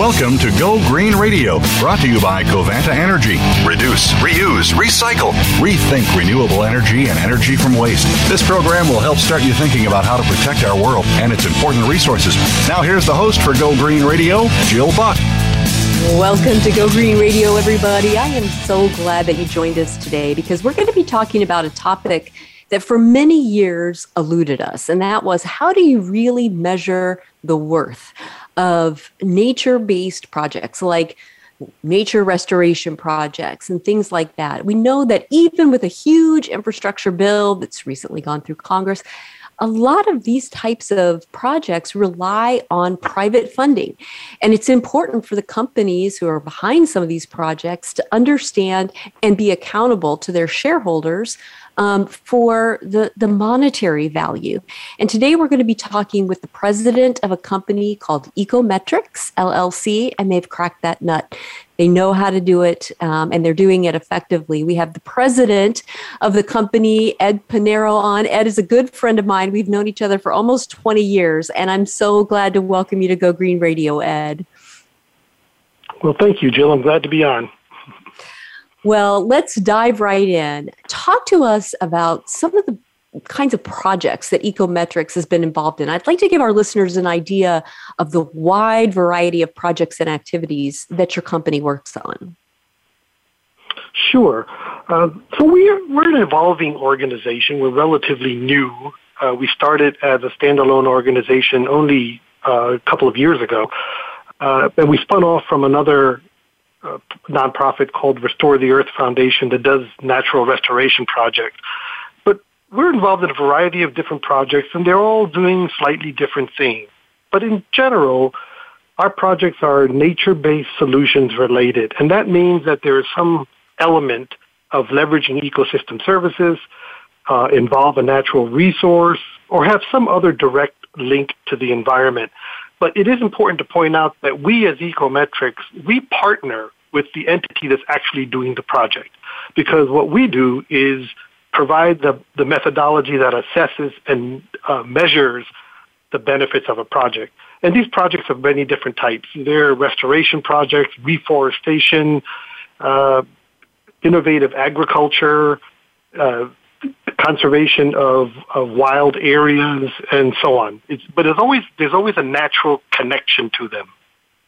Welcome to Go Green Radio, brought to you by Covanta Energy. Reduce, reuse, recycle, rethink renewable energy and energy from waste. This program will help start you thinking about how to protect our world and its important resources. Now, here's the host for Go Green Radio, Jill Buck. Welcome to Go Green Radio, everybody. I am so glad that you joined us today because we're going to be talking about a topic that for many years eluded us, and that was how do you really measure the worth of nature based projects like nature restoration projects and things like that. We know that even with a huge infrastructure bill that's recently gone through Congress, a lot of these types of projects rely on private funding. And it's important for the companies who are behind some of these projects to understand and be accountable to their shareholders um, for the, the monetary value. And today we're going to be talking with the president of a company called Ecometrics LLC, and they've cracked that nut. They know how to do it, um, and they're doing it effectively. We have the president of the company, Ed Piñero, on. Ed is a good friend of mine. We've known each other for almost 20 years, and I'm so glad to welcome you to Go Green Radio, Ed. Well, thank you, Jill. I'm glad to be on. Well, let's dive right in. Talk to us about some of the kinds of projects that Ecometrics has been involved in. I'd like to give our listeners an idea of the wide variety of projects and activities that your company works on. Sure. Uh, so we're, we're an evolving organization. We're relatively new. Uh, we started as a standalone organization only uh, a couple of years ago. Uh, and we spun off from another a nonprofit called Restore the Earth Foundation that does natural restoration projects. But we're involved in a variety of different projects, and they're all doing slightly different things. But in general, our projects are nature-based solutions related, and that means that there is some element of leveraging ecosystem services, uh, involve a natural resource, or have some other direct link to the environment. But it is important to point out that we as Ecometrics, we partner with the entity that's actually doing the project. Because what we do is provide the, the methodology that assesses and uh, measures the benefits of a project. And these projects of many different types. They're restoration projects, reforestation, uh, innovative agriculture, uh, conservation of, of wild areas and so on. It's, but there's always, there's always a natural connection to them.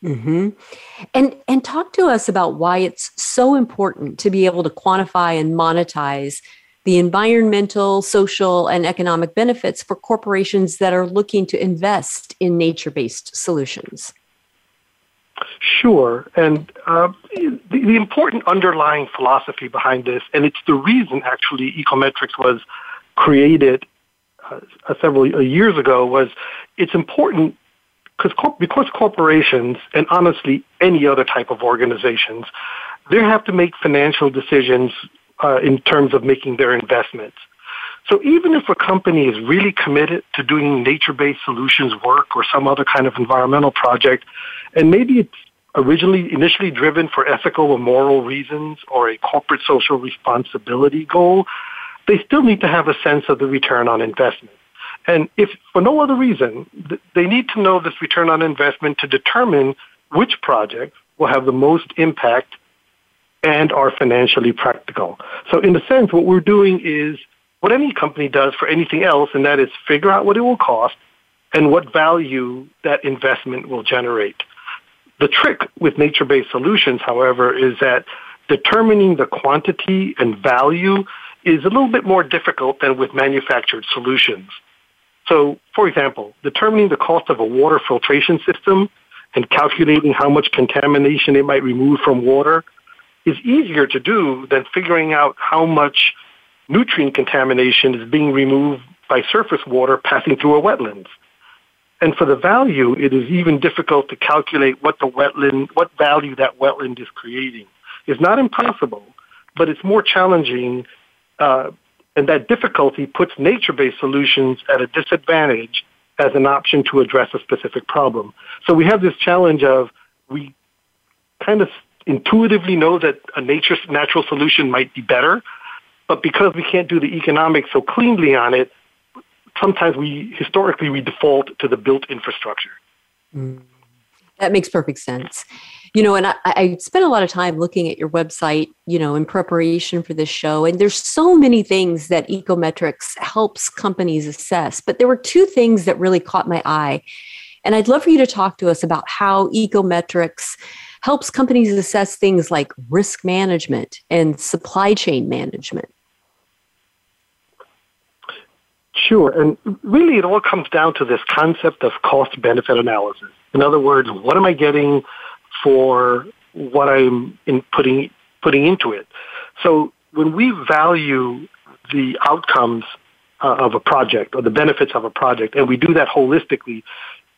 Mm-hmm. And and talk to us about why it's so important to be able to quantify and monetize the environmental, social, and economic benefits for corporations that are looking to invest in nature-based solutions. Sure. And uh, the, the, important underlying philosophy behind this, and it's the reason actually Ecometrics was created uh, several years ago, was it's important because because corporations and honestly any other type of organizations, they have to make financial decisions uh, in terms of making their investments. So even if a company is really committed to doing nature-based solutions work or some other kind of environmental project, and maybe it's originally initially driven for ethical or moral reasons or a corporate social responsibility goal, they still need to have a sense of the return on investment. And if for no other reason, they need to know this return on investment to determine which projects will have the most impact and are financially practical. So in a sense, what we're doing is what any company does for anything else, and that is figure out what it will cost and what value that investment will generate. The trick with nature-based solutions, however, is that determining the quantity and value is a little bit more difficult than with manufactured solutions. So, for example, determining the cost of a water filtration system and calculating how much contamination it might remove from water is easier to do than figuring out how much nutrient contamination is being removed by surface water passing through a wetland. And for the value, it is even difficult to calculate what the wetland, what value that wetland is creating. It's not impossible, but it's more challenging uh, and that difficulty puts nature-based solutions at a disadvantage as an option to address a specific problem. So we have this challenge of we kind of intuitively know that a nature, natural solution might be better, but because we can't do the economics so cleanly on it, sometimes we historically we default to the built infrastructure. Mm. that makes perfect sense. You know, and I, I spent a lot of time looking at your website, you know, in preparation for this show. And there's so many things that Ecometrics helps companies assess. But there were two things that really caught my eye. And I'd love for you to talk to us about how Ecometrics helps companies assess things like risk management and supply chain management. Sure. And really, it all comes down to this concept of cost benefit analysis. In other words, what am I getting for what I'm in putting, putting into it? So when we value the outcomes uh, of a project or the benefits of a project, and we do that holistically,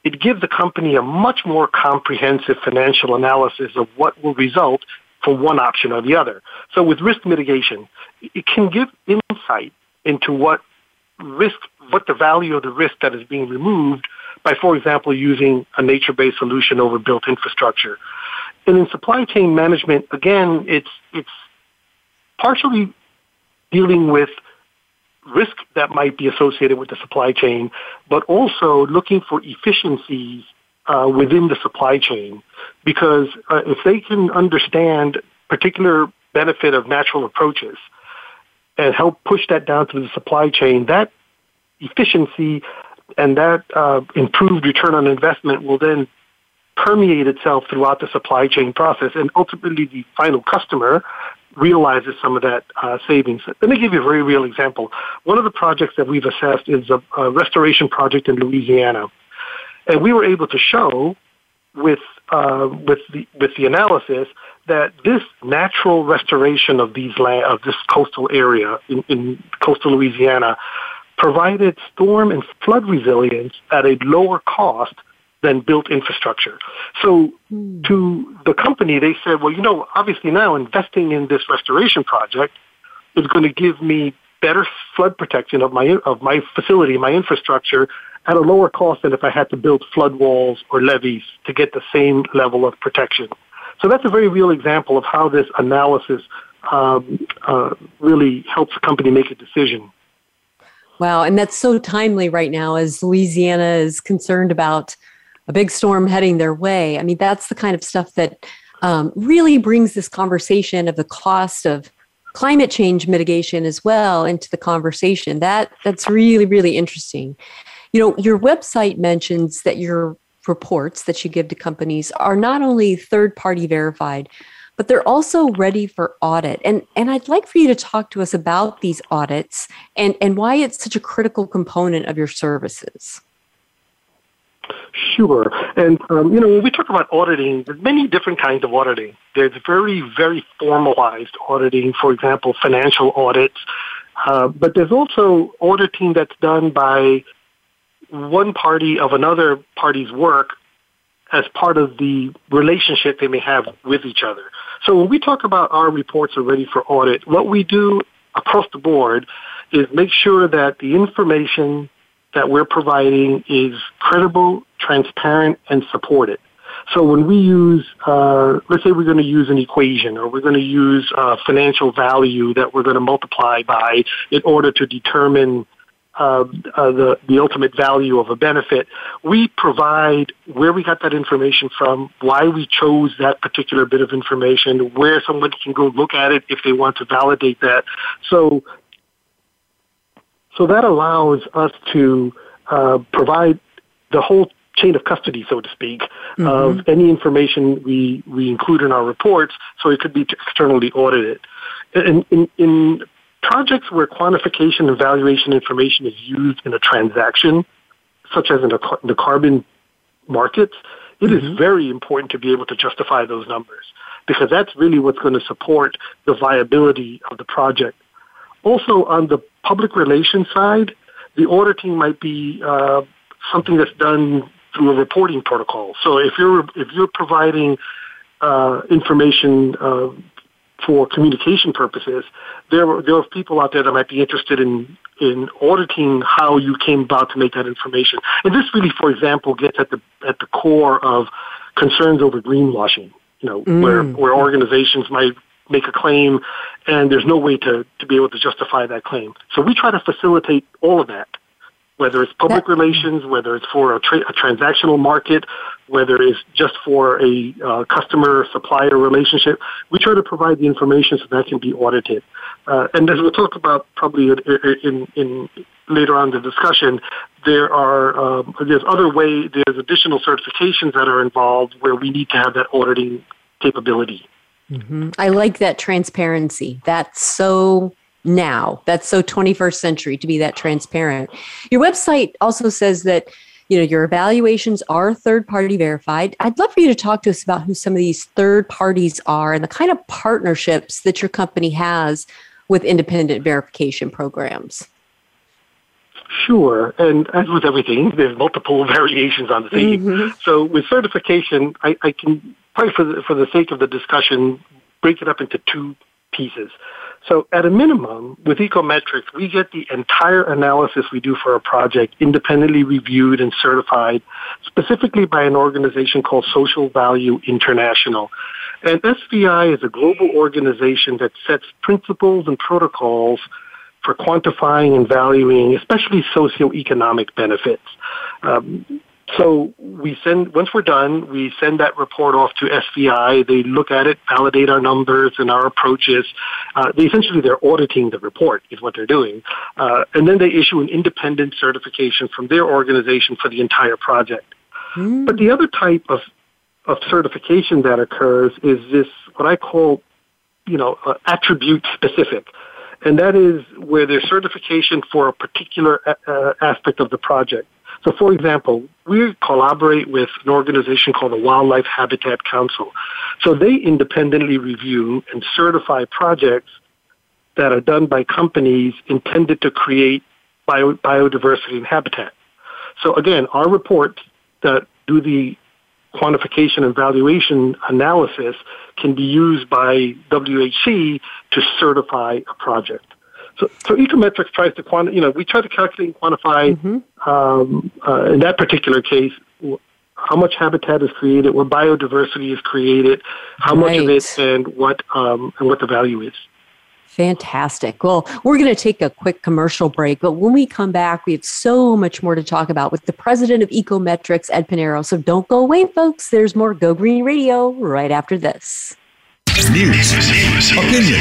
it gives the company a much more comprehensive financial analysis of what will result from one option or the other. So with risk mitigation, it can give insight into what risk, what the value of the risk that is being removed by, for example, using a nature-based solution over built infrastructure. And in supply chain management, again, it's, it's partially dealing with risk that might be associated with the supply chain, but also looking for efficiencies uh, within the supply chain. Because uh, if they can understand particular benefit of natural approaches, and help push that down to the supply chain, that efficiency and that uh, improved return on investment will then permeate itself throughout the supply chain process, and ultimately the final customer realizes some of that uh, savings. Let me give you a very real example. One of the projects that we've assessed is a, a restoration project in Louisiana, and we were able to show with uh, with the with the analysis that this natural restoration of these land, of this coastal area in, in coastal Louisiana provided storm and flood resilience at a lower cost than built infrastructure. So mm. to the company, they said, well, you know, obviously now investing in this restoration project is going to give me better flood protection of my of my facility, my infrastructure, at a lower cost than if I had to build flood walls or levees to get the same level of protection. So that's a very real example of how this analysis um, uh, really helps a company make a decision. Wow, and that's so timely right now as Louisiana is concerned about a big storm heading their way. I mean, that's the kind of stuff that um, really brings this conversation of the cost of climate change mitigation as well into the conversation. That that's really really interesting. You know, your website mentions that your reports that you give to companies are not only third party verified, but they're also ready for audit. And, and I'd like for you to talk to us about these audits and, and why it's such a critical component of your services. Sure. And, um, you know, when we talk about auditing, there's many different kinds of auditing. There's very, very formalized auditing, for example, financial audits. Uh, but there's also auditing that's done by one party of another party's work as part of the relationship they may have with each other. So when we talk about our reports are ready for audit, what we do across the board is make sure that the information that we're providing is credible, transparent, and supported. So when we use, uh, let's say we're going to use an equation or we're going to use uh, financial value that we're going to multiply by in order to determine uh, uh, the, the ultimate value of a benefit. We provide where we got that information from, why we chose that particular bit of information, where someone can go look at it if they want to validate that. So, so that allows us to uh, provide the whole chain of custody, so to speak, mm-hmm. of any information we, we include in our reports, so it could be externally audited. In, in, in projects where quantification and valuation information is used in a transaction, such as in, in the carbon markets, it mm-hmm. is very important to be able to justify those numbers because that's really what's going to support the viability of the project. Also, on the public relations side, the auditing might be uh, something that's done through a reporting protocol. So if you're if you're providing uh, information uh, for communication purposes, there there are people out there that might be interested in in auditing how you came about to make that information. And this really, for example, gets at the at the core of concerns over greenwashing. You know, mm. where where organizations might make a claim and there's no way to, to be able to justify that claim. So we try to facilitate all of that whether it's public that, relations, whether it's for a, tra- a, transactional market, whether it's just for a uh, customer supplier relationship. We try to provide the information so that can be audited. Uh, and as we'll talk about probably in, in, in later on in the discussion, there are um, there's other way there's additional certifications that are involved where we need to have that auditing capability. Mm-hmm. I like that transparency. That's so now. That's so 21st century to be that transparent. Your website also says that you know your evaluations are third party verified. I'd love for you to talk to us about who some of these third parties are and the kind of partnerships that your company has with independent verification programs. Sure. And as with everything, there's multiple variations on the theme. Mm-hmm. So with certification, I, I can probably for the, for the sake of the discussion, break it up into two pieces. So at a minimum, with Ecometrics, we get the entire analysis we do for a project independently reviewed and certified, specifically by an organization called Social Value International. And SVI is a global organization that sets principles and protocols for quantifying and valuing, especially socioeconomic benefits. Um, so we send once we're done, we send that report off to SVI. They look at it, validate our numbers and our approaches. Uh, they essentially they're auditing the report is what they're doing, uh, and then they issue an independent certification from their organization for the entire project. Mm. But the other type of of certification that occurs is this what I call, you know, uh, attribute specific and that is where there's certification for a particular uh, aspect of the project. So, for example, we collaborate with an organization called the Wildlife Habitat Council. So they independently review and certify projects that are done by companies intended to create bio- biodiversity and habitat. So again, our reports that do the quantification and valuation analysis can be used by WHC to certify a project. So, so Ecometrics tries to quantify, you know, we try to calculate and quantify, mm-hmm. um, uh, in that particular case, how much habitat is created, what biodiversity is created, how right. much of it, and what, um, and what the value is. Fantastic. Well, we're going to take a quick commercial break, but when we come back, we have so much more to talk about with the president of Ecometrics, Ed Piñero. So don't go away, folks. There's more Go Green Radio right after this. News, opinion,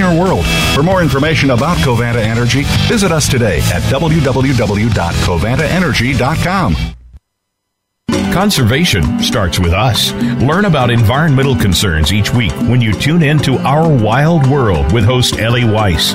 cleaner world. For more information about Covanta Energy, visit us today at www.covantaenergy.com. Conservation starts with us. Learn about environmental concerns each week when you tune in to Our Wild World with host Ellie Weiss.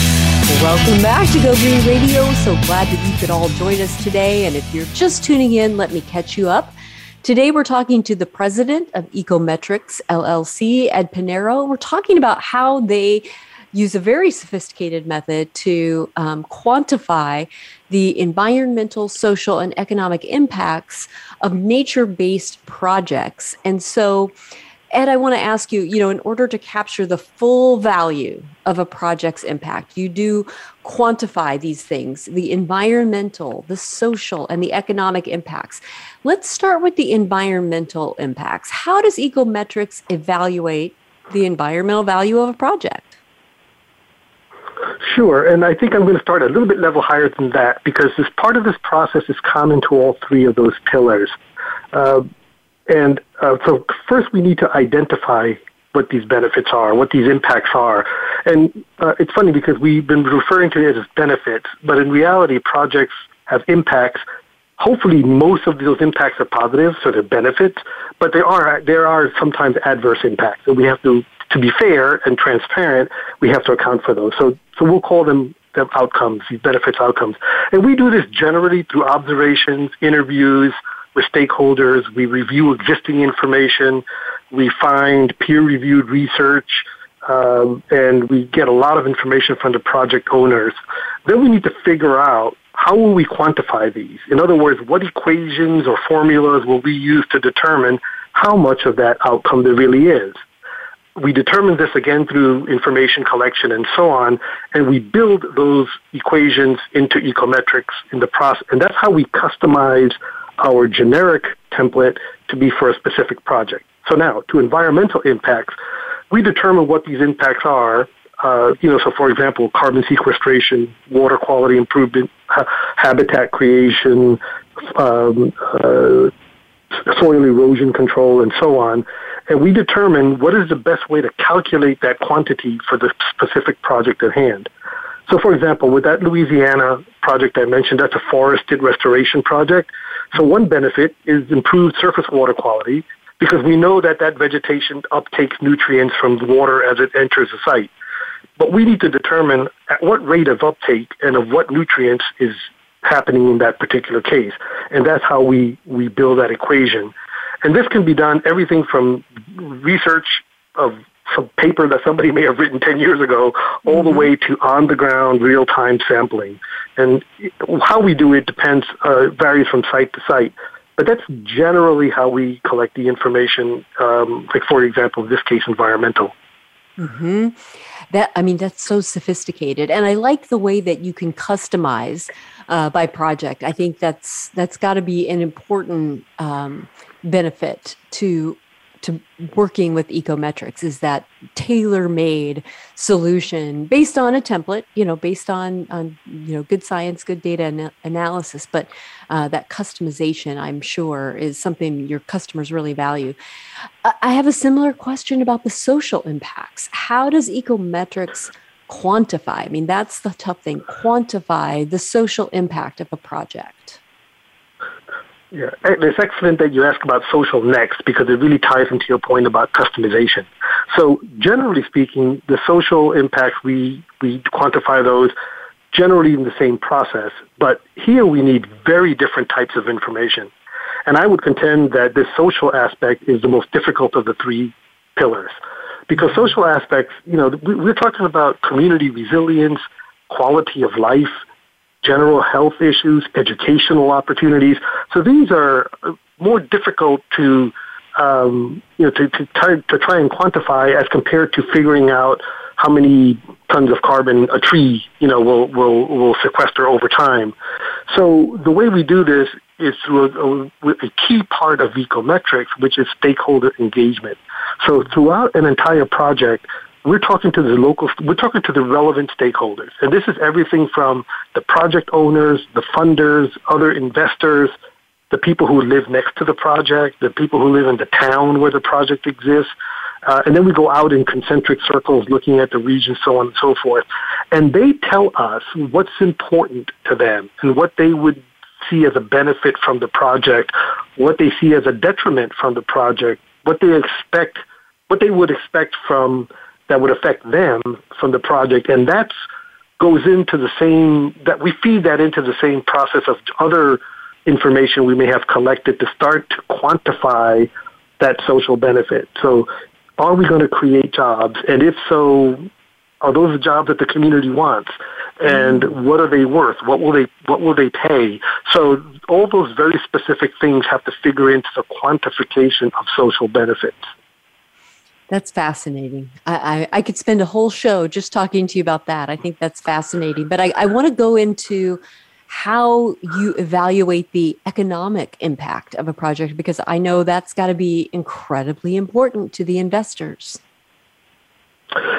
Welcome back to Go Green Radio. So glad that you could all join us today. And if you're just tuning in, let me catch you up. Today, we're talking to the president of Ecometrics LLC, Ed Piñero. We're talking about how they use a very sophisticated method to um, quantify the environmental, social, and economic impacts of nature based projects. And so, Ed, I want to ask you, you know, in order to capture the full value of a project's impact, you do quantify these things the environmental, the social, and the economic impacts. Let's start with the environmental impacts. How does Ecometrics evaluate the environmental value of a project? Sure, and I think I'm going to start a little bit level higher than that because this part of this process is common to all three of those pillars. Uh, and uh, so first we need to identify what these benefits are, what these impacts are. And uh, it's funny because we've been referring to it as benefits, but in reality, projects have impacts. Hopefully, most of those impacts are positive, so they're benefits, but there are there are sometimes adverse impacts, and we have to to be fair and transparent, we have to account for those. So so we'll call them them outcomes, these benefits outcomes, and we do this generally through observations, interviews, with stakeholders. We review existing information. We find peer-reviewed research. Um, and we get a lot of information from the project owners. Then we need to figure out how will we quantify these? In other words, what equations or formulas will we use to determine how much of that outcome there really is? We determine this again through information collection and so on, and we build those equations into ecometrics in the process, and that's how we customize our generic template to be for a specific project. So now, to environmental impacts, we determine what these impacts are. Uh, you know, so for example, carbon sequestration, water quality improvement, ha- habitat creation, um, uh, soil erosion control, and so on. And we determine what is the best way to calculate that quantity for the specific project at hand. So, for example, with that Louisiana project I mentioned, that's a forested restoration project. So one benefit is improved surface water quality because we know that that vegetation uptakes nutrients from the water as it enters the site. But we need to determine at what rate of uptake and of what nutrients is happening in that particular case. And that's how we, we build that equation. And this can be done everything from research of some paper that somebody may have written 10 years ago all mm-hmm. the way to on the ground real time sampling. And how we do it depends, uh, varies from site to site. But that's generally how we collect the information, um, like for example, in this case, environmental. Mm-hmm. That I mean, that's so sophisticated, and I like the way that you can customize uh, by project. I think that's that's got to be an important um, benefit to to working with ecometrics is that tailor-made solution based on a template you know based on on you know good science good data an- analysis. But uh, that customization i'm sure is something your customers really value. I have a similar question about the social impacts. How does ecometrics quantify? I mean that's the tough thing. Quantify the social impact of a project yeah, it's excellent that you ask about social next because it really ties into your point about customization. So generally speaking, the social impacts, we, we quantify those generally in the same process, but here we need very different types of information. And I would contend that this social aspect is the most difficult of the three pillars. Because social aspects, you know, we're talking about community resilience, quality of life, general health issues, educational opportunities. So these are more difficult to um, you know to, to, try, to try and quantify as compared to figuring out how many tons of carbon a tree you know will will will sequester over time. So the way we do this is through a, a, a key part of ecometrics, which is stakeholder engagement. So throughout an entire project, we're talking to the local, we're talking to the relevant stakeholders. And this is everything from the project owners, the funders, other investors, the people who live next to the project, the people who live in the town where the project exists. Uh, and then we go out in concentric circles looking at the region, so on and so forth. And they tell us what's important to them and what they would see as a benefit from the project, what they see as a detriment from the project, what they expect, what they would expect from that would affect them from the project, and that goes into the same that we feed that into the same process of other information we may have collected to start to quantify that social benefit. So, are we going to create jobs? And if so, are those the jobs that the community wants? And mm. what are they worth? What will they What will they pay? So all those very specific things have to figure into the quantification of social benefits. That's fascinating. I, I, I, could spend a whole show just talking to you about that. I think that's fascinating. But I, I want to go into how you evaluate the economic impact of a project because I know that's got to be incredibly important to the investors.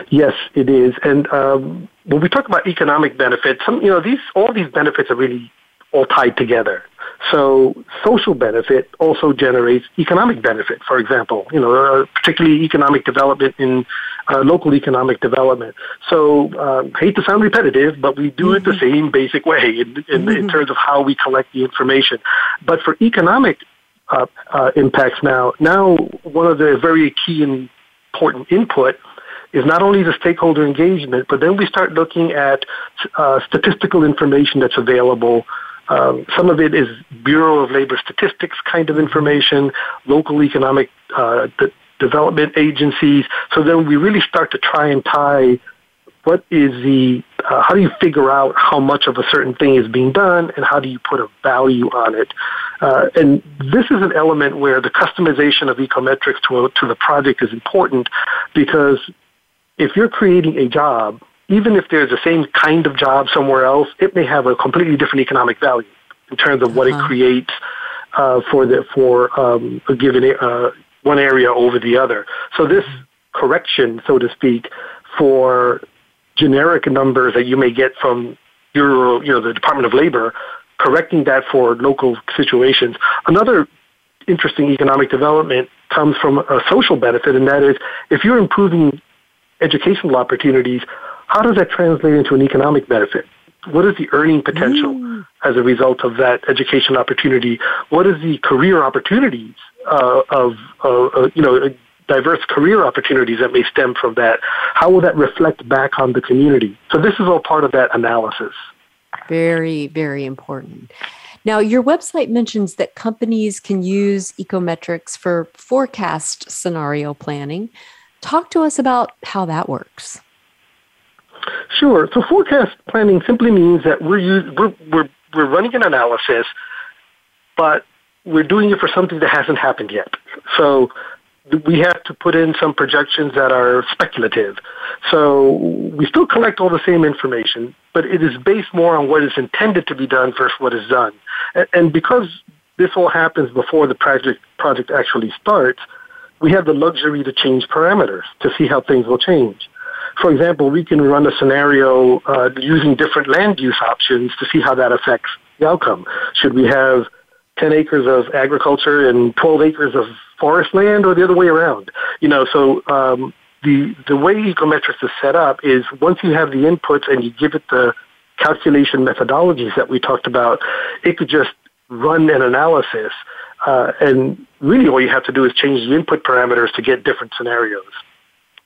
Yes, it is. And um, when we talk about economic benefits, some, you know, these all these benefits are really all tied together. So social benefit also generates economic benefit. For example, you know, uh, particularly economic development in uh, local economic development. So, uh, hate to sound repetitive, but we do mm-hmm. it the mm-hmm. same basic way in, in, mm-hmm. in, terms of how we collect the information. But for economic uh, uh, impacts now, now one of the very key and important input is not only the stakeholder engagement, but then we start looking at uh, statistical information that's available um, some of it is Bureau of Labor Statistics kind of information, local economic uh, de- development agencies. So then we really start to try and tie what is the, uh, how do you figure out how much of a certain thing is being done and how do you put a value on it? Uh, and this is an element where the customization of ecometrics to, a, to the project is important because if you're creating a job even if there's the same kind of job somewhere else, it may have a completely different economic value in terms of what uh-huh. it creates uh, for the for um, a given uh, one area over the other. So this correction, so to speak, for generic numbers that you may get from your, you know, the Department of Labor, correcting that for local situations. Another interesting economic development comes from a social benefit, and that is if you're improving educational opportunities, how does that translate into an economic benefit? What is the earning potential mm. as a result of that education opportunity? What is the career opportunities uh, of, uh, uh, you know, diverse career opportunities that may stem from that? How will that reflect back on the community? So this is all part of that analysis. Very, very important. Now, your website mentions that companies can use ecometrics for forecast scenario planning. Talk to us about how that works. Sure. So forecast planning simply means that we're, use, we're, we're, we're running an analysis, but we're doing it for something that hasn't happened yet. So we have to put in some projections that are speculative. So we still collect all the same information, but it is based more on what is intended to be done versus what is done. And because this all happens before the project, project actually starts, we have the luxury to change parameters to see how things will change. For example, we can run a scenario uh, using different land use options to see how that affects the outcome. Should we have 10 acres of agriculture and 12 acres of forest land or the other way around? You know, so um, the, the way ecometrics is set up is once you have the inputs and you give it the calculation methodologies that we talked about, it could just run an analysis. Uh, and really all you have to do is change the input parameters to get different scenarios.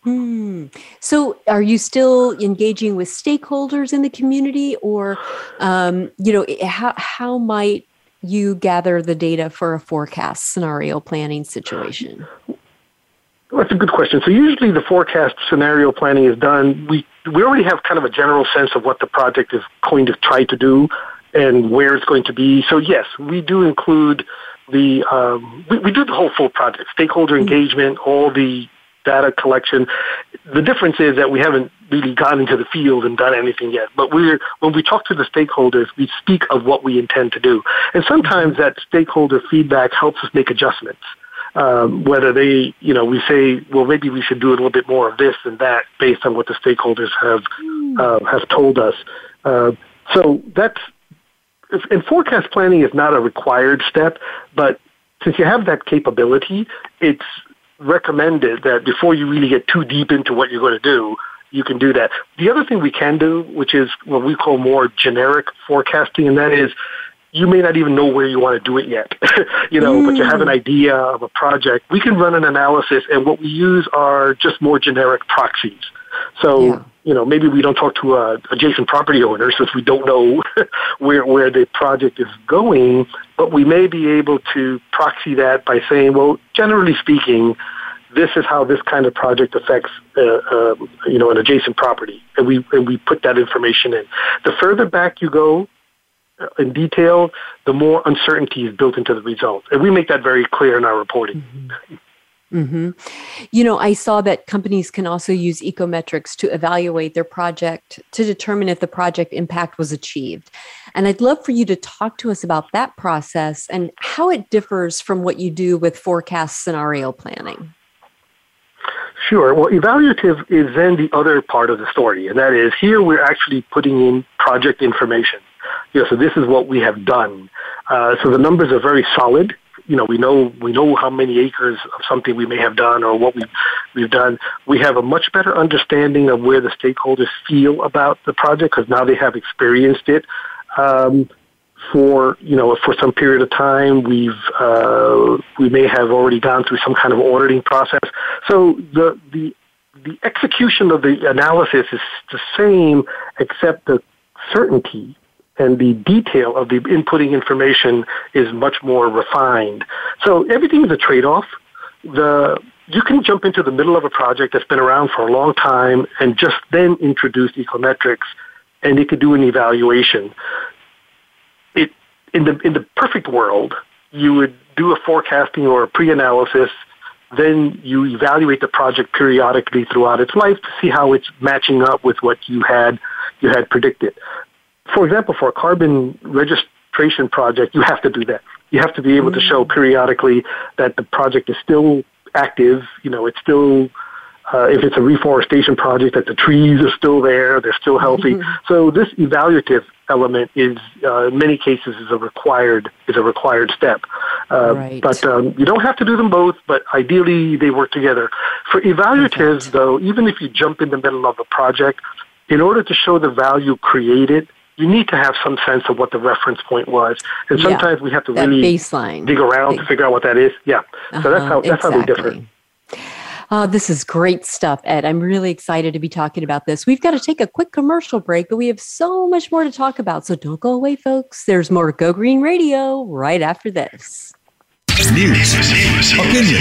Hmm. So, are you still engaging with stakeholders in the community, or, um, you know, how how might you gather the data for a forecast scenario planning situation? that's a good question. So, usually the forecast scenario planning is done. We we already have kind of a general sense of what the project is going to try to do and where it's going to be. So, yes, we do include the um, we, we do the whole full project, stakeholder mm-hmm. engagement, all the data collection. The difference is that we haven't really gone into the field and done anything yet. But we're, when we talk to the stakeholders, we speak of what we intend to do. And sometimes that stakeholder feedback helps us make adjustments. Um, whether they, you know, we say, well, maybe we should do a little bit more of this and that based on what the stakeholders have uh, have told us. Uh, so that's and forecast planning is not a required step, but since you have that capability, it's recommended that before you really get too deep into what you're going to do, you can do that. The other thing we can do, which is what we call more generic forecasting, and that is you may not even know where you want to do it yet, you know, mm. but you have an mm. idea of a project. We can run an analysis, and what we use are just more generic proxies. So, yeah. you know, maybe we don't talk to uh, adjacent property owners since we don't know where where the project is going, but we may be able to proxy that by saying, well, generally speaking, this is how this kind of project affects, uh, uh, you know, an adjacent property, and we and we put that information in. The further back you go uh, in detail, the more uncertainty is built into the results, and we make that very clear in our reporting. Mm-hmm. Mm-hmm. You know, I saw that companies can also use ecometrics to evaluate their project to determine if the project impact was achieved. And I'd love for you to talk to us about that process and how it differs from what you do with forecast scenario planning. Sure. Well, evaluative is then the other part of the story, and that is here we're actually putting in project information. You know, so this is what we have done. Uh, so the numbers are very solid. You know, we know we know how many acres of something we may have done or what we've we've done. We have a much better understanding of where the stakeholders feel about the project because now they have experienced it. Um, for you know for some period of time. We've uh, we may have already gone through some kind of auditing process. So the the the execution of the analysis is the same, except the certainty and the detail of the inputting information is much more refined. So everything is a trade-off. The you can jump into the middle of a project that's been around for a long time and just then introduce ecometrics and it could do an evaluation It in the in the perfect world, you would do a forecasting or a pre-analysis. Then you evaluate the project periodically throughout its life to see how it's matching up with what you had you had predicted. For example, for a carbon registration project, you have to do that. You have to be able to show mm. periodically that the project is still active. You know, it's still uh, if it's a reforestation project, that the trees are still there, they're still healthy. Mm-hmm. So this evaluative element is, uh, in many cases, is a required is a required step. Uh, right. But um, you don't have to do them both. But ideally, they work together. For evaluatives, Perfect. though, even if you jump in the middle of a project, in order to show the value created, you need to have some sense of what the reference point was. And sometimes yeah, we have to really baseline. dig around to figure out what that is. Yeah. Uh-huh, so that's how that's exactly. how they differ. Oh, this is great stuff, Ed. I'm really excited to be talking about this. We've got to take a quick commercial break, but we have so much more to talk about. So don't go away, folks. There's more Go Green Radio right after this. News, opinion,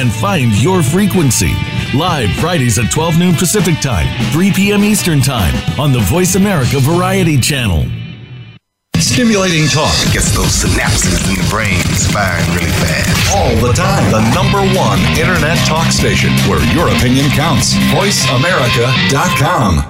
and find your frequency. Live Fridays at 12 noon Pacific Time, 3 p.m. Eastern Time on the Voice America Variety Channel. Stimulating talk gets those synapses in the brain firing really fast. All the time. The number one internet talk station where your opinion counts. VoiceAmerica.com.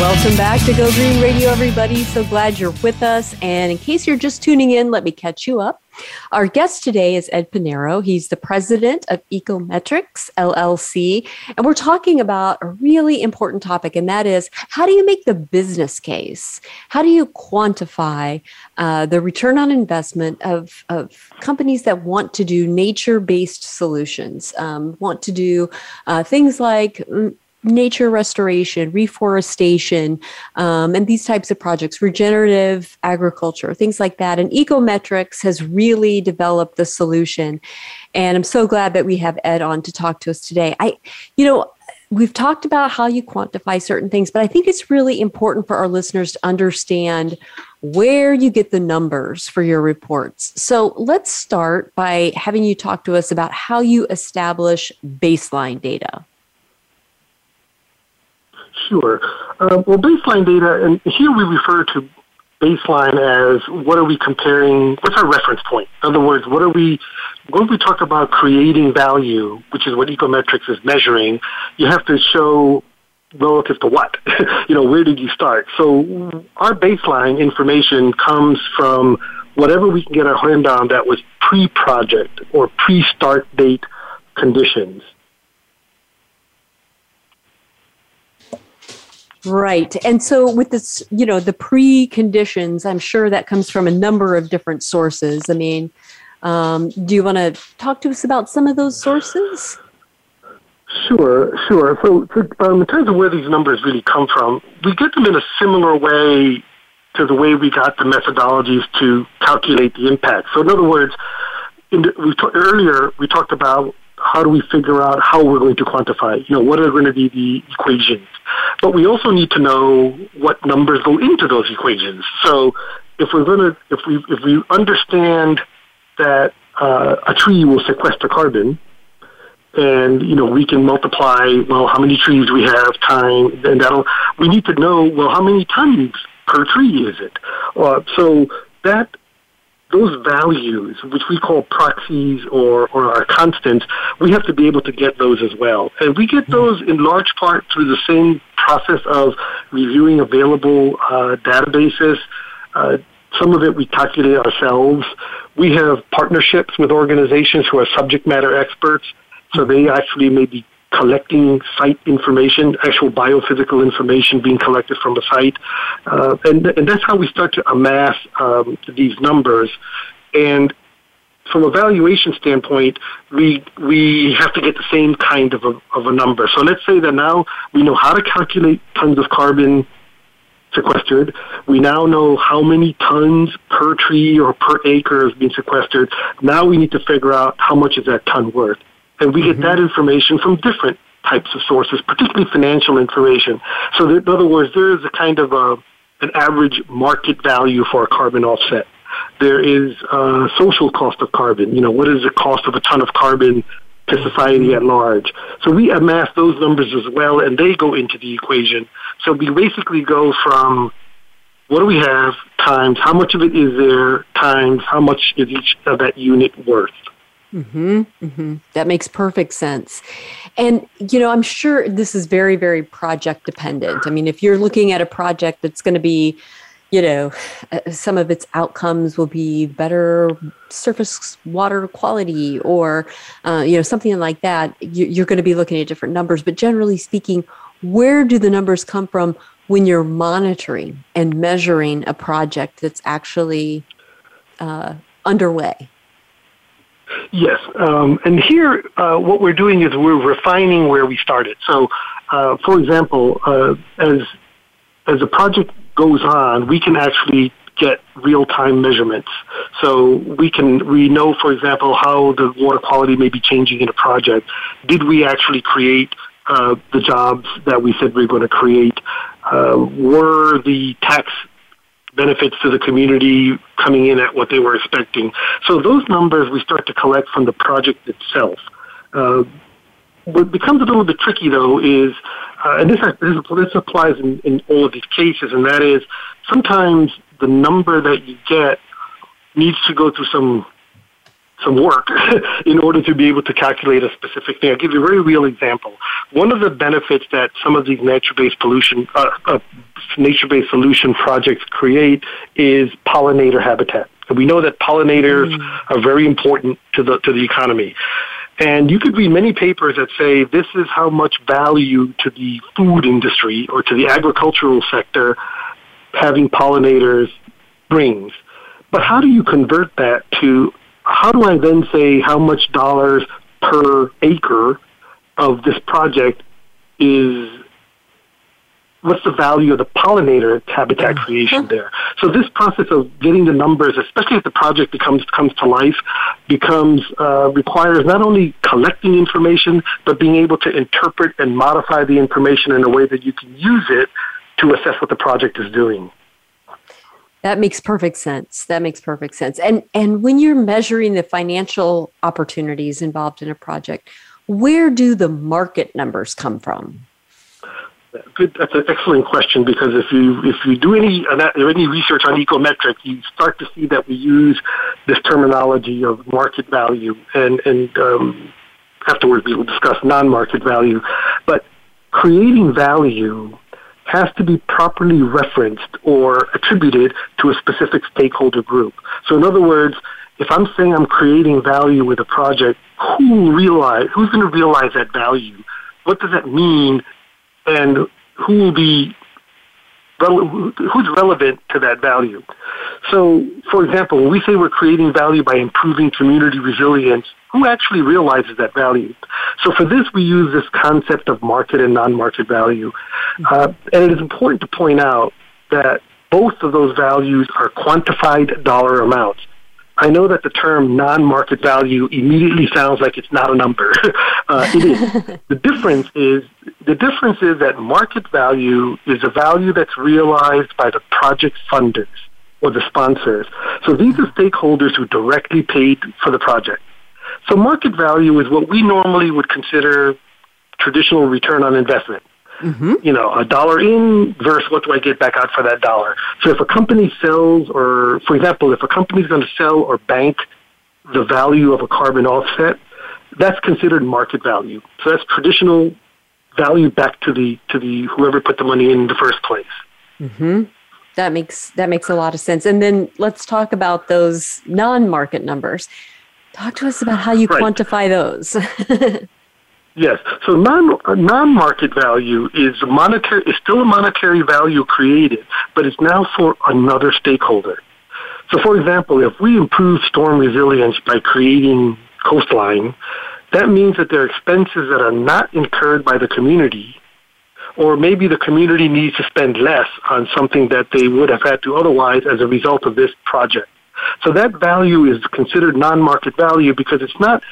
Welcome back to Go Green Radio, everybody. So glad you're with us. And in case you're just tuning in, let me catch you up. Our guest today is Ed Piñero. He's the president of Ecometrics LLC. And we're talking about a really important topic, and that is how do you make the business case? How do you quantify uh, the return on investment of, of companies that want to do nature based solutions, um, want to do uh, things like mm, nature restoration, reforestation, um, and these types of projects, regenerative agriculture, things like that. And Ecometrics has really developed the solution. And I'm so glad that we have Ed on to talk to us today. I, you know, we've talked about how you quantify certain things, but I think it's really important for our listeners to understand where you get the numbers for your reports. So let's start by having you talk to us about how you establish baseline data. Sure. Uh, well, baseline data, and here we refer to baseline as what are we comparing, what's our reference point? In other words, what are we, when we talk about creating value, which is what ecometrics is measuring, you have to show relative to what? you know, where did you start? So our baseline information comes from whatever we can get our hand on that was pre-project or pre-start date conditions. Right. And so with this, you know, the preconditions, I'm sure that comes from a number of different sources. I mean, um, do you want to talk to us about some of those sources? Sure, sure. So, um, in terms of where these numbers really come from, we get them in a similar way to the way we got the methodologies to calculate the impact. So, in other words, in the, we earlier we talked about how do we figure out how we're going to quantify? You know, what are going to be the equations? But we also need to know what numbers go into those equations. So if we're going to, if we, if we understand that uh, a tree will sequester carbon, and you know we can multiply well how many trees we have time and that'll we need to know well how many tons per tree is it uh, so that those values, which we call proxies or, or our constants, we have to be able to get those as well. And we get those in large part through the same process of reviewing available uh, databases. Uh, some of it we calculate ourselves. We have partnerships with organizations who are subject matter experts, so they actually may be collecting site information, actual biophysical information being collected from the site. Uh, and, and that's how we start to amass um, these numbers. And from a valuation standpoint, we we have to get the same kind of a, of a number. So let's say that now we know how to calculate tons of carbon sequestered. We now know how many tons per tree or per acre is being sequestered. Now we need to figure out how much is that ton worth. And we get mm-hmm. that information from different types of sources, particularly financial information. So that, in other words, there is a kind of a, an average market value for a carbon offset. There is a social cost of carbon. You know, what is the cost of a ton of carbon to society at large? So we amass those numbers as well, and they go into the equation. So we basically go from what do we have times how much of it is there times how much is each of that unit worth. Mm-hmm, mm-hmm. That makes perfect sense. And, you know, I'm sure this is very, very project dependent. I mean, if you're looking at a project that's going to be, you know, uh, some of its outcomes will be better surface water quality or, uh, you know, something like that, you're going to be looking at different numbers. But generally speaking, where do the numbers come from when you're monitoring and measuring a project that's actually uh, underway? Yes, um, and here uh, what we're doing is we're refining where we started. So, uh, for example, uh, as as the project goes on, we can actually get real time measurements. So we can we know, for example, how the water quality may be changing in a project. Did we actually create uh, the jobs that we said we were going to create? Uh, were the tax benefits to the community coming in at what they were expecting. So those numbers we start to collect from the project itself. Uh, what becomes a little bit tricky though is, uh, and this, this, applies in, in all of these cases, and that is sometimes the number that you get needs to go through some some work in order to be able to calculate a specific thing. I'll give you a very real example. One of the benefits that some of these nature-based pollution, uh, uh, nature-based solution projects create is pollinator habitat. And we know that pollinators mm. are very important to the to the economy. And you could read many papers that say this is how much value to the food industry or to the agricultural sector having pollinators brings. But how do you convert that to how do I then say how much dollars per acre of this project is what's the value of the pollinator habitat mm-hmm. creation there? So this process of getting the numbers, especially if the project becomes comes to life, becomes uh, requires not only collecting information but being able to interpret and modify the information in a way that you can use it to assess what the project is doing. That makes perfect sense. That makes perfect sense. And and when you're measuring the financial opportunities involved in a project, where do the market numbers come from? Good. That's an excellent question because if you if you do any any research on ecometric, you start to see that we use this terminology of market value, and and um, afterwards we will discuss non-market value. But creating value has to be properly referenced or attributed to a specific stakeholder group. So in other words, if I'm saying I'm creating value with a project, who realize who's going to realize that value? What does that mean? And who will be who's relevant to that value? So, for example, when we say we're creating value by improving community resilience, who actually realizes that value? So for this, we use this concept of market and non-market value. Uh, and it is important to point out that both of those values are quantified dollar amounts. I know that the term non-market value immediately sounds like it's not a number. uh, it is. the difference is the difference is that market value is a value that's realized by the project funders or the sponsors. So these are stakeholders who directly paid for the project. So market value is what we normally would consider traditional return on investment. Mm-hmm. You know, a dollar in versus what do I get back out for that dollar. So if a company sells, or for example, if a company is going to sell or bank the value of a carbon offset, that's considered market value. So that's traditional value back to the to the whoever put the money in, in the first place. Mm-hmm. That makes that makes a lot of sense. And then let's talk about those non-market numbers. Talk to us about how you right. quantify those. yes. So non non-market value is monetary is still a monetary value created, but it's now for another stakeholder. So for example, if we improve storm resilience by creating coastline, that means that there are expenses that are not incurred by the community or maybe the community needs to spend less on something that they would have had to otherwise as a result of this project. So that value is considered non-market value because it's not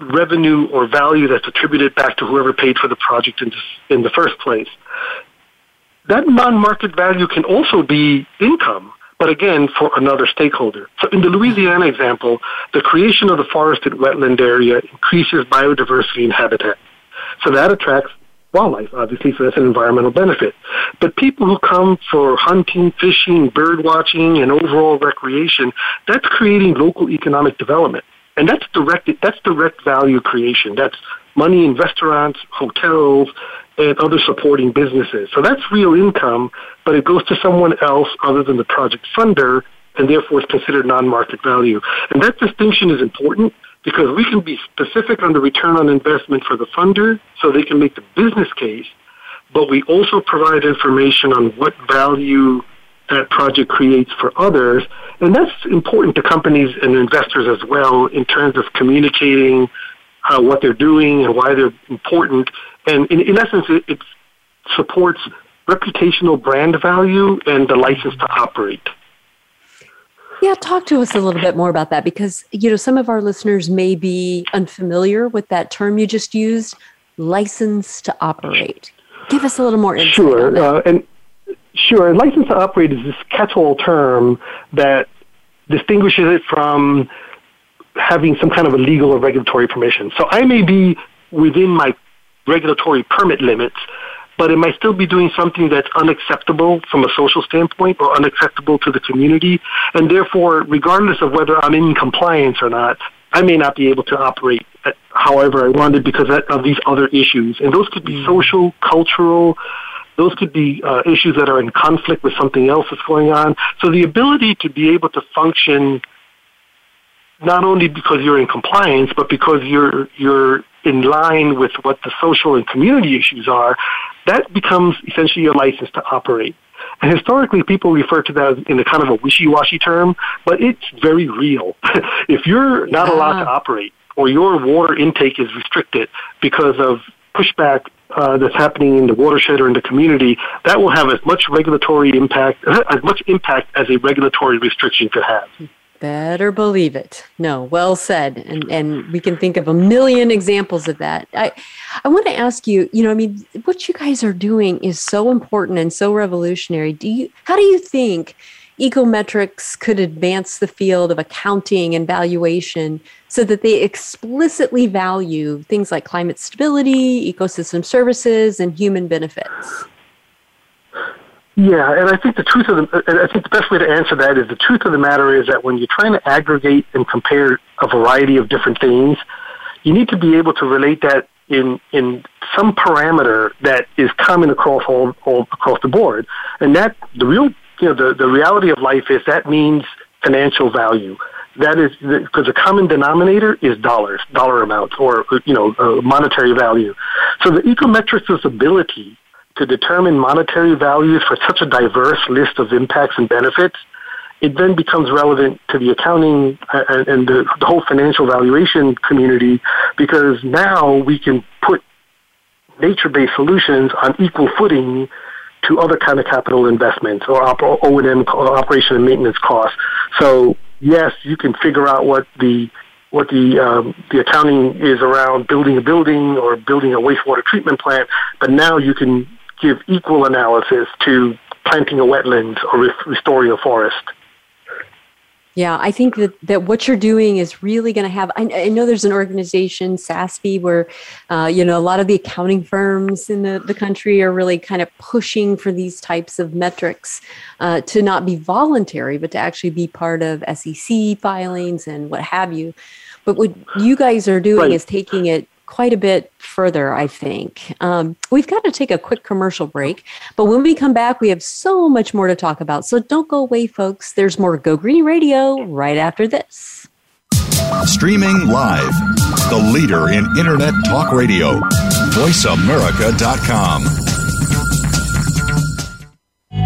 revenue or value that's attributed back to whoever paid for the project in, in the first place. That non-market value can also be income, but again, for another stakeholder. So in the Louisiana example, the creation of the forested wetland area increases biodiversity and habitat. So that attracts wildlife, obviously, so that's an environmental benefit. But people who come for hunting, fishing, bird watching, and overall recreation, that's creating local economic development. And that's direct, that's direct value creation. That's money in restaurants, hotels, and other supporting businesses. So that's real income, but it goes to someone else other than the project funder, and therefore is considered non-market value. And that distinction is important because we can be specific on the return on investment for the funder so they can make the business case, but we also provide information on what value that project creates for others. And that's important to companies and investors as well in terms of communicating uh, what they're doing and why they're important. And in, in essence, it, it supports reputational brand value and the license to operate. Yeah, talk to us a little bit more about that because you know some of our listeners may be unfamiliar with that term you just used, license to operate. Give us a little more insight. Sure, uh, and sure. License to operate is this catch-all term that distinguishes it from having some kind of a legal or regulatory permission. So I may be within my regulatory permit limits, but it might still be doing something that's unacceptable from a social standpoint or unacceptable to the community. And therefore, regardless of whether I'm in compliance or not, I may not be able to operate however I wanted because of these other issues. And those could be mm. social, cultural, those could be uh, issues that are in conflict with something else that's going on. So the ability to be able to function not only because you're in compliance, but because you're you're in line with what the social and community issues are, that becomes essentially your license to operate. And historically, people refer to that in a kind of a wishy-washy term, but it's very real. if you're not yeah. allowed to operate, or your water intake is restricted because of pushback uh, that's happening in the watershed or in the community, that will have as much regulatory impact, as much impact as a regulatory restriction could have. Better believe it. No, well said. And and we can think of a million examples of that. I I want to ask you, you know, I mean, what you guys are doing is so important and so revolutionary. Do you how do you think ecometrics could advance the field of accounting and valuation so that they explicitly value things like climate stability, ecosystem services, and human benefits? Yeah, and I think the truth of the, I think the best way to answer that is the truth of the matter is that when you're trying to aggregate and compare a variety of different things, you need to be able to relate that in in some parameter that is common across all, all across the board, and that the real you know the the reality of life is that means financial value. That is because the common denominator is dollars, dollar amounts, or you know uh, monetary value. So the ecometrics' ability to determine monetary values for such a diverse list of impacts and benefits, it then becomes relevant to the accounting uh, and the, whole financial valuation community because now we can put nature-based solutions on equal footing to other kind of capital investments or O&M operation and maintenance costs. So yes, you can figure out what the what the um, the accounting is around building a building or building a wastewater treatment plant, but now you can give equal analysis to planting a wetland or re- restoring a forest. Yeah, I think that, that what you're doing is really going to have. I, I, know there's an organization, SASB, where uh, you know a lot of the accounting firms in the, the country are really kind of pushing for these types of metrics uh, to not be voluntary, but to actually be part of SEC filings and what have you. But what you guys are doing right. is taking it quite a bit further, I think. Um, we've got to take a quick commercial break, but when we come back, we have so much more to talk about. So don't go away, folks. There's more Go Green Radio right after this. Streaming live, the leader in Internet Talk Radio, voiceamerica.com.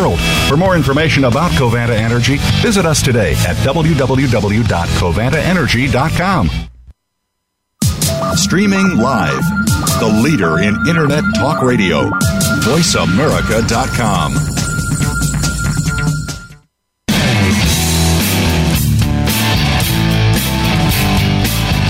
world. For more information about Covanta Energy, visit us today at www.covantaenergy.com. Streaming live, the leader in Internet Talk Radio, voiceamerica.com.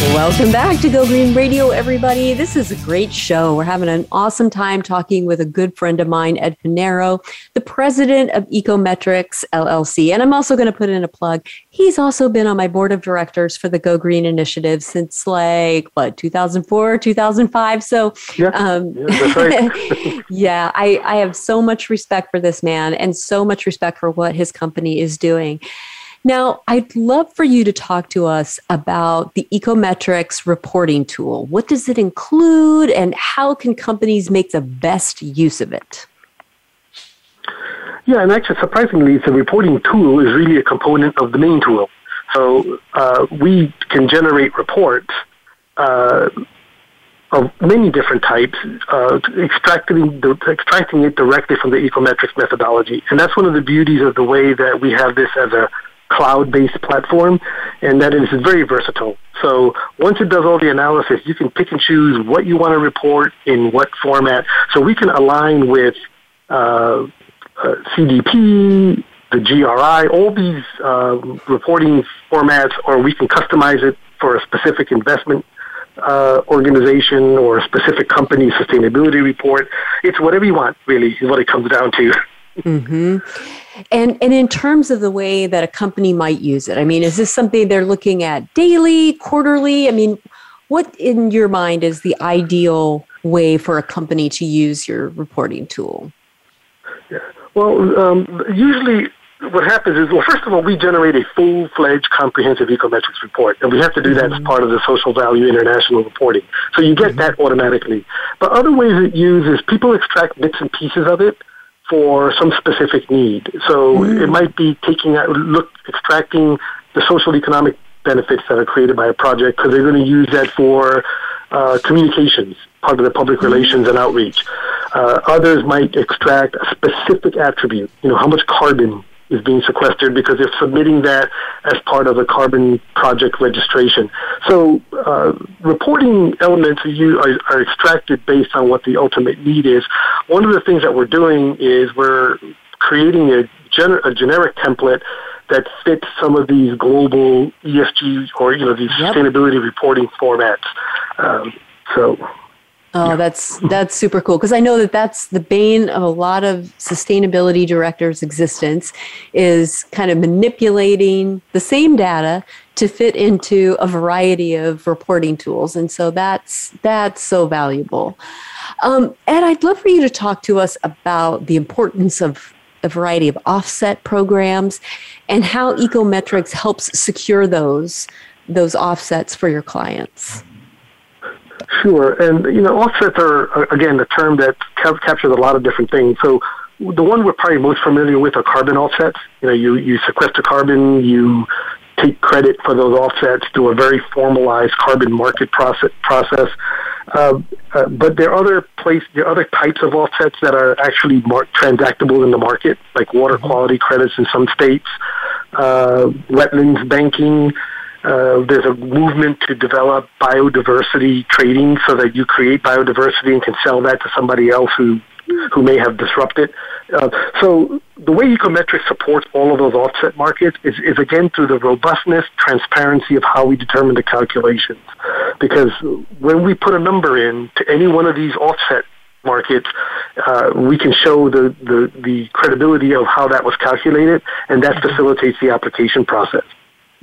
Welcome back to Go Green Radio, everybody. This is a great show. We're having an awesome time talking with a good friend of mine, Ed Piñero, the president of Ecometrics LLC. And I'm also going to put in a plug. He's also been on my board of directors for the Go Green Initiative since like, what, 2004, 2005? So, yeah, um, yeah, right. yeah I, I have so much respect for this man and so much respect for what his company is doing. Now, I'd love for you to talk to us about the Ecometrics reporting tool. What does it include, and how can companies make the best use of it? Yeah, and actually, surprisingly, the reporting tool is really a component of the main tool. So uh, we can generate reports uh, of many different types, uh, extracting, extracting it directly from the ecometrics methodology. And that's one of the beauties of the way that we have this as a cloud-based platform, and that is very versatile. So once it does all the analysis, you can pick and choose what you want to report in what format. So we can align with uh, uh, CDP, the GRI, all these uh, reporting formats, or we can customize it for a specific investment uh, organization or a specific company sustainability report. It's whatever you want, really, is what it comes down to. Mm-hmm. And and in terms of the way that a company might use it, I mean, is this something they're looking at daily, quarterly? I mean, what in your mind is the ideal way for a company to use your reporting tool? Yeah. Well, um, usually what happens is, well, first of all, we generate a full-fledged comprehensive ecometrics report, and we have to do that mm-hmm. as part of the Social Value International reporting. So you get mm-hmm. that automatically. But other ways it uses, people extract bits and pieces of it for some specific need. So mm-hmm. it might be taking out, look, extracting the social economic benefits that are created by a project because they're going to use that for uh, communications, part of the public mm-hmm. relations and outreach. Uh, others might extract a specific attribute, you know, how much carbon is being sequestered because they're submitting that as part of a carbon project registration. So uh, reporting elements are, are, are extracted based on what the ultimate need is. One of the things that we're doing is we're creating a, gener- a generic template that fits some of these global ESG or you know these yep. sustainability reporting formats. Um, so Oh, yeah. that's that's super cool because I know that that's the bane of a lot of sustainability directors' existence is kind of manipulating the same data to fit into a variety of reporting tools, and so that's that's so valuable. Um, Ed, I'd love for you to talk to us about the importance of a variety of offset programs and how Ecometrics helps secure those those offsets for your clients. Sure, and you know, offsets are again a term that ca- captures a lot of different things. So the one we're probably most familiar with are carbon offsets. You know, you you sequester carbon, you take credit for those offsets through a very formalized carbon market process. process. Uh, uh, but there are other place, there are other types of offsets that are actually mar- transactable in the market, like water mm-hmm. quality credits in some states, uh, wetlands banking. Uh, there's a movement to develop biodiversity trading so that you create biodiversity and can sell that to somebody else who who may have disrupted. Uh, so the way Ecometrics supports all of those offset markets is, is again through the robustness, transparency of how we determine the calculations. Because when we put a number in to any one of these offset markets, uh, we can show the, the, the credibility of how that was calculated, and that facilitates the application process.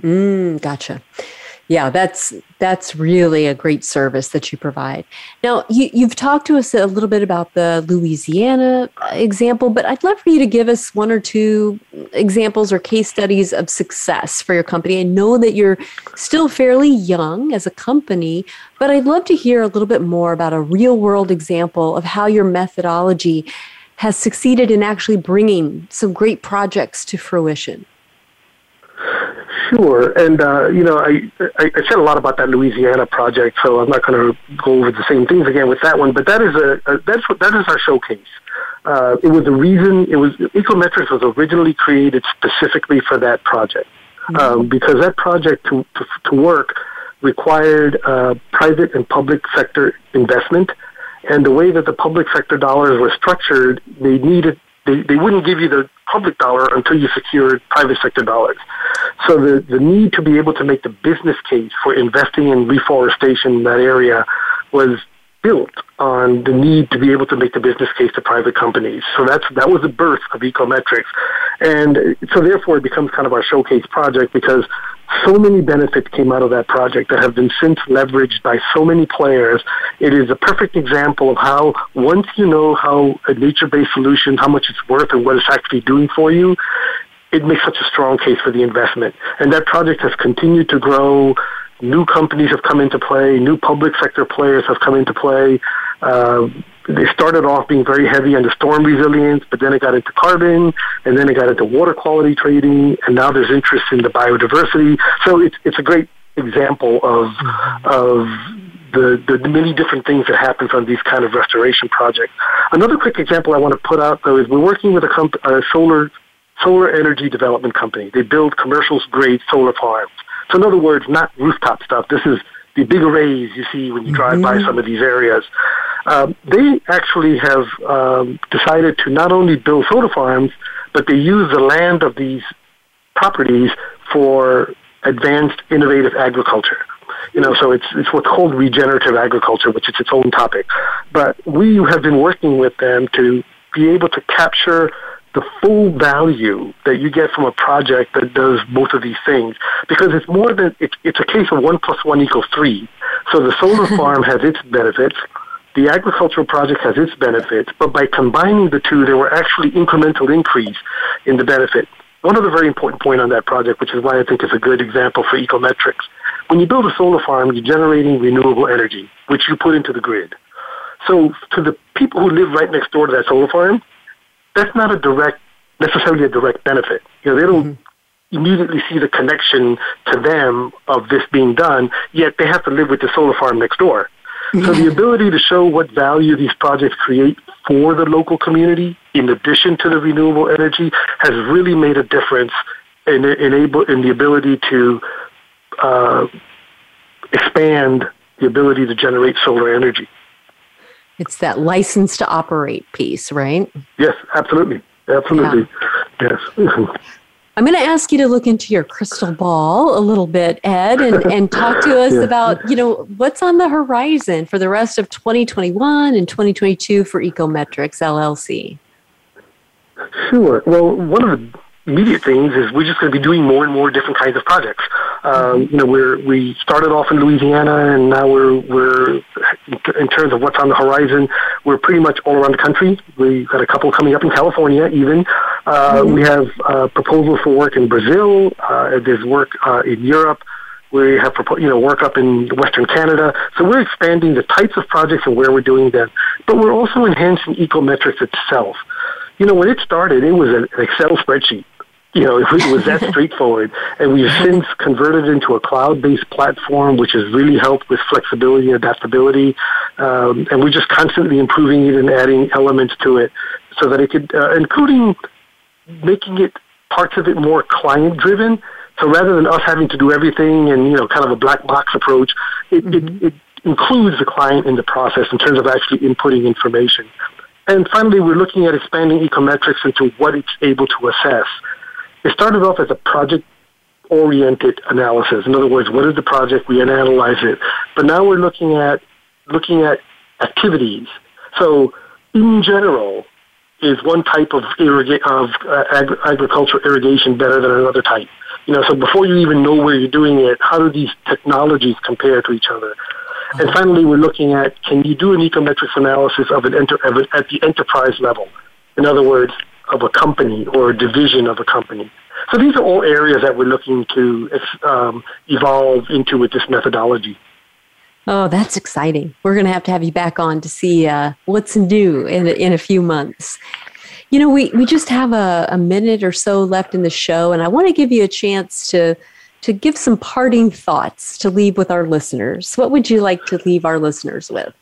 Mm, gotcha. Yeah, that's that's really a great service that you provide. Now, you, you've talked to us a little bit about the Louisiana example, but I'd love for you to give us one or two examples or case studies of success for your company. I know that you're still fairly young as a company, but I'd love to hear a little bit more about a real world example of how your methodology has succeeded in actually bringing some great projects to fruition. Sure, and uh, you know, I, I, I said a lot about that Louisiana project, so I'm not going to go over the same things again with that one. But that is a, a that's what that is our showcase. Uh, it was the reason it was Ecometrics was originally created specifically for that project mm-hmm. um, because that project to, to, to work required uh, private and public sector investment, and the way that the public sector dollars were structured, they needed they, they wouldn't give you the public dollar until you secured private sector dollars. So the, the need to be able to make the business case for investing in reforestation in that area was built on the need to be able to make the business case to private companies. So that's that was the birth of Ecometrics. And so therefore it becomes kind of our showcase project because so many benefits came out of that project that have been since leveraged by so many players. It is a perfect example of how once you know how a nature-based solution, how much it's worth and what it's actually doing for you, it makes such a strong case for the investment. And that project has continued to grow. New companies have come into play. New public sector players have come into play. Uh, they started off being very heavy on the storm resilience, but then it got into carbon, and then it got into water quality trading, and now there's interest in the biodiversity. So it's it's a great example of of the, the many different things that happen from these kind of restoration projects. Another quick example I want to put out though is we're working with a, comp- a solar solar energy development company. They build commercial grade solar farms. So in other words, not rooftop stuff. This is the big arrays you see when you drive mm-hmm. by some of these areas. Um, they actually have um, decided to not only build solar farms, but they use the land of these properties for advanced innovative agriculture. You know, so it's it's what's called regenerative agriculture, which is its own topic. But we have been working with them to be able to capture the full value that you get from a project that does both of these things because it's more than it, it's a case of one plus one equals three. So the solar farm has its benefits the agricultural project has its benefits but by combining the two there were actually incremental increase in the benefit. One other very important point on that project which is why i think it's a good example for ecometrics. When you build a solar farm you're generating renewable energy which you put into the grid. So to the people who live right next door to that solar farm that's not a direct, necessarily a direct benefit. You know, they don't mm-hmm. immediately see the connection to them of this being done, yet they have to live with the solar farm next door. So the ability to show what value these projects create for the local community, in addition to the renewable energy, has really made a difference in, enable, in the ability to uh, expand the ability to generate solar energy. It's that license to operate piece, right? Yes, absolutely. Absolutely. Yeah. Yes. I'm going to ask you to look into your crystal ball a little bit, Ed, and, and talk to us yeah. about, you know, what's on the horizon for the rest of 2021 and 2022 for Ecometrics LLC. Sure. Well, one of the immediate things is we're just going to be doing more and more different kinds of projects. Um, you know, we're we started off in Louisiana, and now we're we're in terms of what's on the horizon, we're pretty much all around the country. We've got a couple coming up in California, even. Uh. We have uh, proposals for work in Brazil. Uh, there's work uh, in Europe. We have you know work up in Western Canada. So we're expanding the types of projects and where we're doing them, but we're also enhancing Ecometrics itself you know, when it started, it was an Excel spreadsheet. You know, it was that straightforward. And we've since converted it into a cloud-based platform, which has really helped with flexibility and adaptability. Um, and we're just constantly improving it and adding elements to it so that it could, uh, including making it parts of it more client-driven. So rather than us having to do everything and, you know, kind of a black box approach, it, mm-hmm. it, it includes the client in the process in terms of actually inputting information. And finally, we're looking at expanding ecometrics into what it's able to assess. It started off as a project oriented analysis. In other words, what is the project? We analyze it. But now we're looking at looking at activities. So in general, is one type of irriga- of uh, ag- agricultural irrigation better than another type? You know, so before you even know where you're doing it, how do these technologies compare to each other? And finally, we're looking at can you do an ecometrics analysis of an enter, of at the enterprise level? In other words, of a company or a division of a company. So these are all areas that we're looking to um, evolve into with this methodology. Oh, that's exciting. We're going to have to have you back on to see uh, what's new in, in a few months. You know, we, we just have a, a minute or so left in the show, and I want to give you a chance to to give some parting thoughts to leave with our listeners. What would you like to leave our listeners with?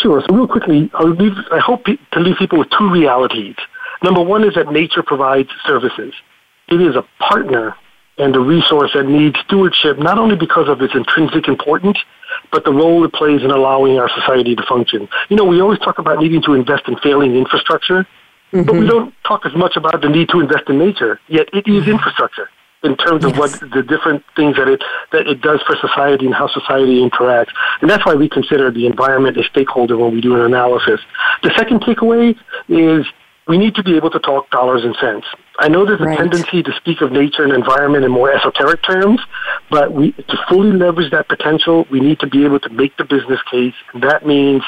Sure. So real quickly, I, leave, I hope to leave people with two realities. Number one is that nature provides services. It is a partner and a resource that needs stewardship not only because of its intrinsic importance, but the role it plays in allowing our society to function. You know, we always talk about needing to invest in failing infrastructure, mm-hmm. but we mm-hmm. don't talk as much about the need to invest in nature, yet it is mm-hmm. infrastructure in terms of what the different things that it that it does for society and how society interacts. And that's why we consider the environment a stakeholder when we do an analysis. The second takeaway is we need to be able to talk dollars and cents. I know there's a right. tendency to speak of nature and environment in more esoteric terms, but we to fully leverage that potential, we need to be able to make the business case. And that means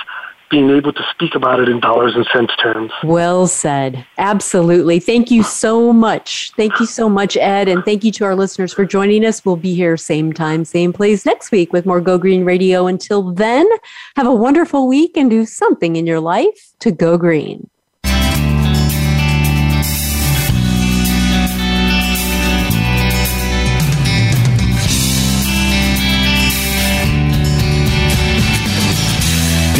being able to speak about it in dollars and cents terms. Well said. Absolutely. Thank you so much. Thank you so much, Ed. And thank you to our listeners for joining us. We'll be here same time, same place next week with more Go Green Radio. Until then, have a wonderful week and do something in your life to go green.